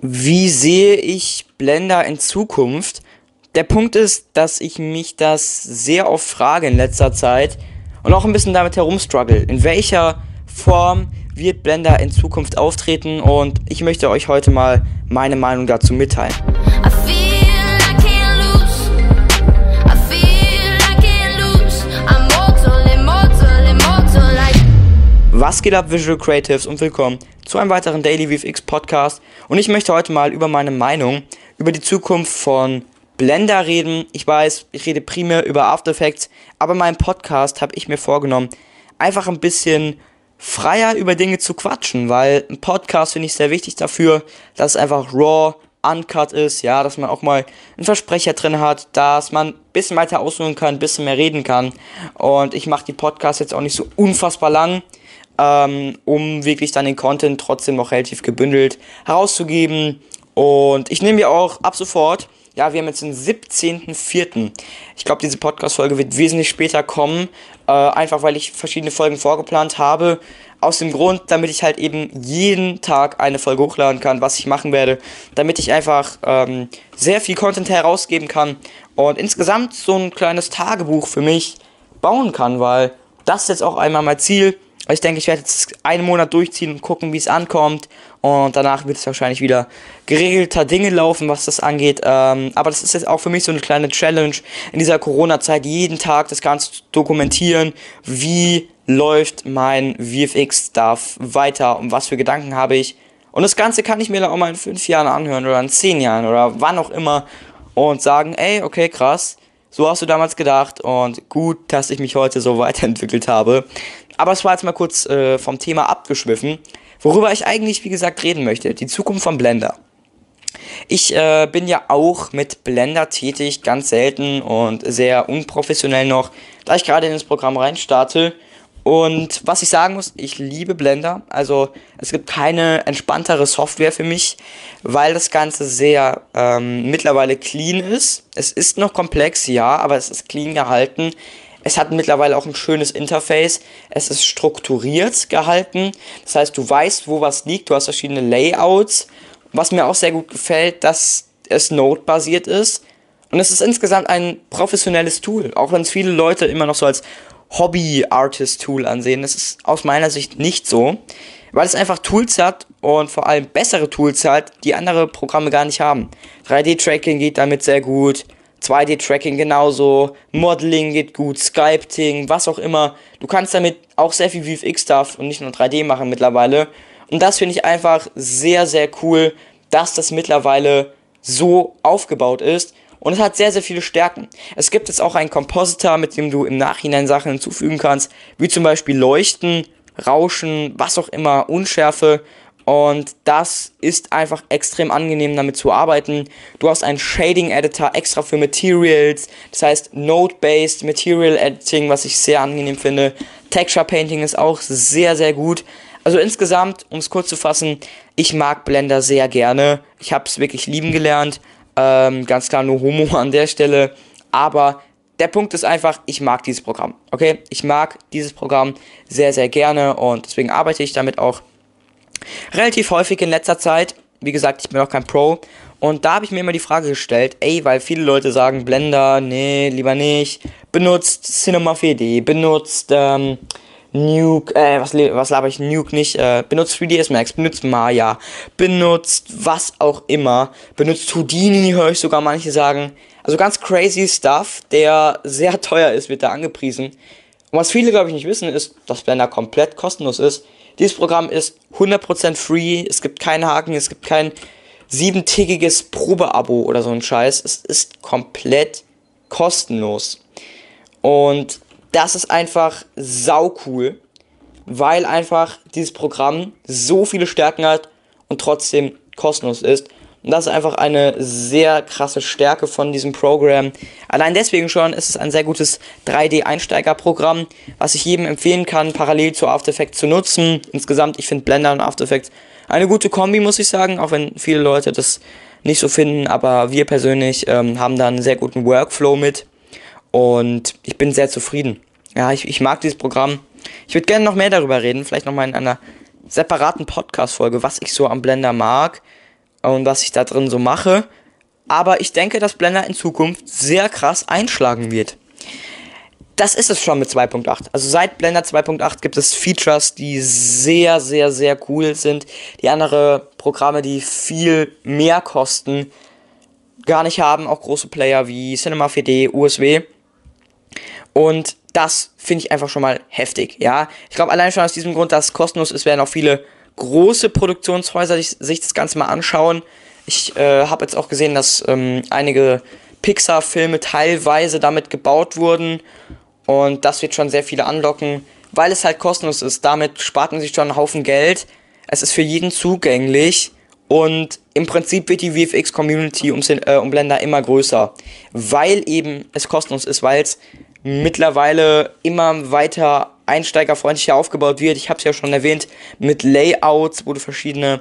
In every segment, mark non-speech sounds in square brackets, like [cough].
Wie sehe ich Blender in Zukunft? Der Punkt ist, dass ich mich das sehr oft frage in letzter Zeit und auch ein bisschen damit herumstruggle. In welcher Form wird Blender in Zukunft auftreten? Und ich möchte euch heute mal meine Meinung dazu mitteilen. Was geht ab, Visual Creatives und willkommen zu einem weiteren Daily VFX Podcast. Und ich möchte heute mal über meine Meinung über die Zukunft von Blender reden. Ich weiß, ich rede primär über After Effects, aber in meinem Podcast habe ich mir vorgenommen, einfach ein bisschen freier über Dinge zu quatschen, weil ein Podcast finde ich sehr wichtig dafür, dass es einfach raw, uncut ist, ja, dass man auch mal einen Versprecher drin hat, dass man ein bisschen weiter ausholen kann, ein bisschen mehr reden kann. Und ich mache die Podcasts jetzt auch nicht so unfassbar lang ähm, um wirklich dann den Content trotzdem noch relativ gebündelt herauszugeben. Und ich nehme mir auch ab sofort, ja, wir haben jetzt den 17.04. Ich glaube, diese Podcast-Folge wird wesentlich später kommen, äh, einfach weil ich verschiedene Folgen vorgeplant habe. Aus dem Grund, damit ich halt eben jeden Tag eine Folge hochladen kann, was ich machen werde, damit ich einfach ähm, sehr viel Content herausgeben kann und insgesamt so ein kleines Tagebuch für mich bauen kann, weil das ist jetzt auch einmal mein Ziel, ich denke, ich werde jetzt einen Monat durchziehen und gucken, wie es ankommt. Und danach wird es wahrscheinlich wieder geregelter Dinge laufen, was das angeht. Ähm, aber das ist jetzt auch für mich so eine kleine Challenge in dieser Corona-Zeit, jeden Tag das Ganze zu dokumentieren. Wie läuft mein VFX-Stuff weiter und was für Gedanken habe ich. Und das Ganze kann ich mir dann auch mal in fünf Jahren anhören oder in zehn Jahren oder wann auch immer und sagen, ey, okay, krass. So hast du damals gedacht und gut, dass ich mich heute so [laughs] weiterentwickelt habe. Aber es war jetzt mal kurz äh, vom Thema abgeschwiffen, worüber ich eigentlich, wie gesagt, reden möchte. Die Zukunft von Blender. Ich äh, bin ja auch mit Blender tätig, ganz selten und sehr unprofessionell noch, da ich gerade in das Programm reinstarte. Und was ich sagen muss, ich liebe Blender. Also es gibt keine entspanntere Software für mich, weil das Ganze sehr ähm, mittlerweile clean ist. Es ist noch komplex, ja, aber es ist clean gehalten. Es hat mittlerweile auch ein schönes Interface. Es ist strukturiert gehalten. Das heißt, du weißt, wo was liegt. Du hast verschiedene Layouts. Was mir auch sehr gut gefällt, dass es Node-basiert ist. Und es ist insgesamt ein professionelles Tool. Auch wenn es viele Leute immer noch so als Hobby-Artist-Tool ansehen. Das ist aus meiner Sicht nicht so. Weil es einfach Tools hat und vor allem bessere Tools hat, die andere Programme gar nicht haben. 3D-Tracking geht damit sehr gut. 2D-Tracking genauso, Modeling geht gut, Sculpting, was auch immer. Du kannst damit auch sehr viel VFX-Stuff und nicht nur 3D machen mittlerweile. Und das finde ich einfach sehr, sehr cool, dass das mittlerweile so aufgebaut ist. Und es hat sehr, sehr viele Stärken. Es gibt jetzt auch einen Compositor, mit dem du im Nachhinein Sachen hinzufügen kannst, wie zum Beispiel Leuchten, Rauschen, was auch immer, Unschärfe. Und das ist einfach extrem angenehm damit zu arbeiten. Du hast einen Shading Editor extra für Materials, das heißt Node-based Material Editing, was ich sehr angenehm finde. Texture Painting ist auch sehr, sehr gut. Also insgesamt, um es kurz zu fassen, ich mag Blender sehr gerne. Ich habe es wirklich lieben gelernt. Ähm, ganz klar nur Homo [laughs] an der Stelle. Aber der Punkt ist einfach, ich mag dieses Programm. Okay? Ich mag dieses Programm sehr, sehr gerne und deswegen arbeite ich damit auch relativ häufig in letzter Zeit. Wie gesagt, ich bin auch kein Pro. Und da habe ich mir immer die Frage gestellt, ey, weil viele Leute sagen, Blender, nee, lieber nicht. Benutzt Cinema 4D, benutzt ähm, Nuke, äh, was, was laber ich, Nuke nicht, äh, benutzt 3ds Max, benutzt Maya, benutzt was auch immer, benutzt Houdini, höre ich sogar manche sagen. Also ganz crazy Stuff, der sehr [laughs] teuer ist, wird da angepriesen. Und was viele, glaube ich, nicht wissen, ist, dass Blender komplett kostenlos ist. Dieses Programm ist 100% free, es gibt keinen Haken, es gibt kein siebentägiges Probeabo oder so ein Scheiß. Es ist komplett kostenlos. Und das ist einfach sau cool, weil einfach dieses Programm so viele Stärken hat und trotzdem kostenlos ist. Und das ist einfach eine sehr krasse Stärke von diesem Programm. Allein deswegen schon ist es ein sehr gutes 3D-Einsteigerprogramm, was ich jedem empfehlen kann, parallel zu After Effects zu nutzen. Insgesamt, ich finde Blender und After Effects eine gute Kombi, muss ich sagen, auch wenn viele Leute das nicht so finden. Aber wir persönlich ähm, haben da einen sehr guten Workflow mit. Und ich bin sehr zufrieden. Ja, ich, ich mag dieses Programm. Ich würde gerne noch mehr darüber reden, vielleicht nochmal in einer separaten Podcast-Folge, was ich so am Blender mag. Und was ich da drin so mache. Aber ich denke, dass Blender in Zukunft sehr krass einschlagen wird. Das ist es schon mit 2.8. Also seit Blender 2.8 gibt es Features, die sehr, sehr, sehr cool sind, die andere Programme, die viel mehr kosten, gar nicht haben. Auch große Player wie Cinema 4D, USW. Und das finde ich einfach schon mal heftig, ja. Ich glaube, allein schon aus diesem Grund, dass es kostenlos ist, werden auch viele große Produktionshäuser sich, sich das Ganze mal anschauen. Ich äh, habe jetzt auch gesehen, dass ähm, einige Pixar-Filme teilweise damit gebaut wurden. Und das wird schon sehr viele anlocken, weil es halt kostenlos ist. Damit spart man sich schon einen Haufen Geld. Es ist für jeden zugänglich. Und im Prinzip wird die VFX-Community um, äh, um Blender immer größer, weil eben es kostenlos ist, weil es mittlerweile immer weiter einsteigerfreundlicher aufgebaut wird. Ich habe es ja schon erwähnt, mit Layouts, wo du verschiedene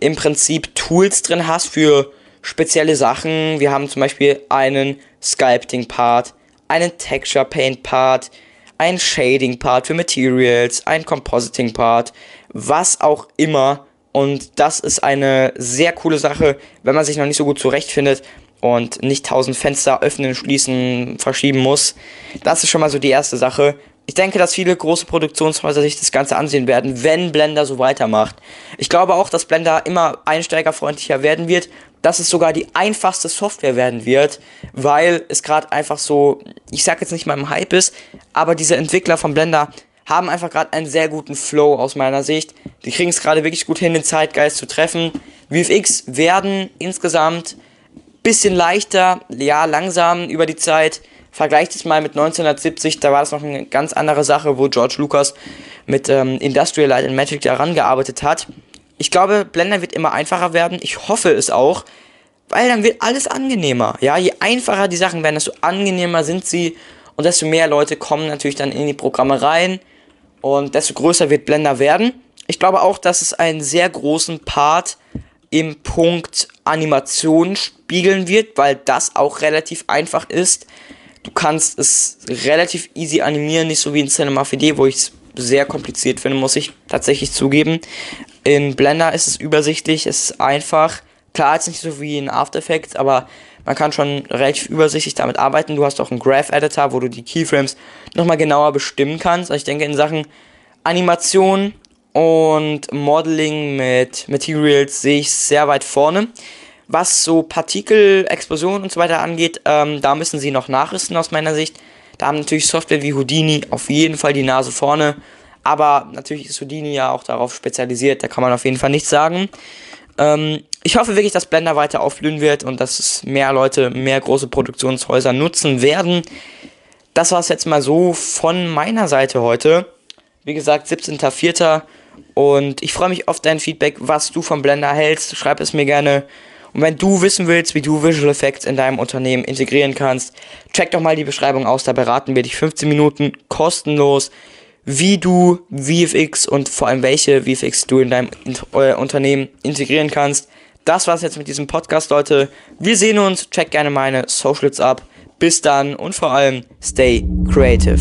im Prinzip Tools drin hast für spezielle Sachen. Wir haben zum Beispiel einen Sculpting-Part, einen Texture Paint-Part, einen Shading-Part für Materials, einen Compositing-Part, was auch immer. Und das ist eine sehr coole Sache, wenn man sich noch nicht so gut zurechtfindet und nicht tausend Fenster öffnen, schließen, verschieben muss. Das ist schon mal so die erste Sache. Ich denke, dass viele große Produktionshäuser sich das Ganze ansehen werden, wenn Blender so weitermacht. Ich glaube auch, dass Blender immer einsteigerfreundlicher werden wird, dass es sogar die einfachste Software werden wird, weil es gerade einfach so, ich sag jetzt nicht mal im Hype ist, aber diese Entwickler von Blender haben einfach gerade einen sehr guten Flow aus meiner Sicht. Die kriegen es gerade wirklich gut hin, den Zeitgeist zu treffen. VFX werden insgesamt bisschen leichter, ja, langsam über die Zeit. Vergleicht es mal mit 1970, da war das noch eine ganz andere Sache, wo George Lucas mit ähm, Industrial Light and Magic daran gearbeitet hat. Ich glaube, Blender wird immer einfacher werden. Ich hoffe es auch, weil dann wird alles angenehmer. Ja, je einfacher die Sachen werden, desto angenehmer sind sie und desto mehr Leute kommen natürlich dann in die Programme rein und desto größer wird Blender werden. Ich glaube auch, dass es einen sehr großen Part im Punkt Animation spiegeln wird, weil das auch relativ einfach ist. Du kannst es relativ easy animieren, nicht so wie in Cinema 4D, wo ich es sehr kompliziert finde, muss ich tatsächlich zugeben. In Blender ist es übersichtlich, es ist einfach. Klar, jetzt nicht so wie in After Effects, aber man kann schon relativ übersichtlich damit arbeiten. Du hast auch einen Graph Editor, wo du die Keyframes nochmal genauer bestimmen kannst. Also ich denke, in Sachen Animation und Modeling mit Materials sehe ich sehr weit vorne. Was so Partikel, Explosionen und so weiter angeht, ähm, da müssen sie noch nachrüsten aus meiner Sicht. Da haben natürlich Software wie Houdini auf jeden Fall die Nase vorne. Aber natürlich ist Houdini ja auch darauf spezialisiert, da kann man auf jeden Fall nichts sagen. Ähm, ich hoffe wirklich, dass Blender weiter aufblühen wird und dass es mehr Leute, mehr große Produktionshäuser nutzen werden. Das war es jetzt mal so von meiner Seite heute. Wie gesagt, 17.04. Und ich freue mich auf dein Feedback, was du vom Blender hältst. Schreib es mir gerne und wenn du wissen willst, wie du Visual Effects in deinem Unternehmen integrieren kannst, check doch mal die Beschreibung aus, da beraten wir dich 15 Minuten kostenlos, wie du VFX und vor allem welche VFX du in deinem äh, Unternehmen integrieren kannst. Das war's jetzt mit diesem Podcast, Leute. Wir sehen uns, check gerne meine Socials ab. Bis dann und vor allem stay creative.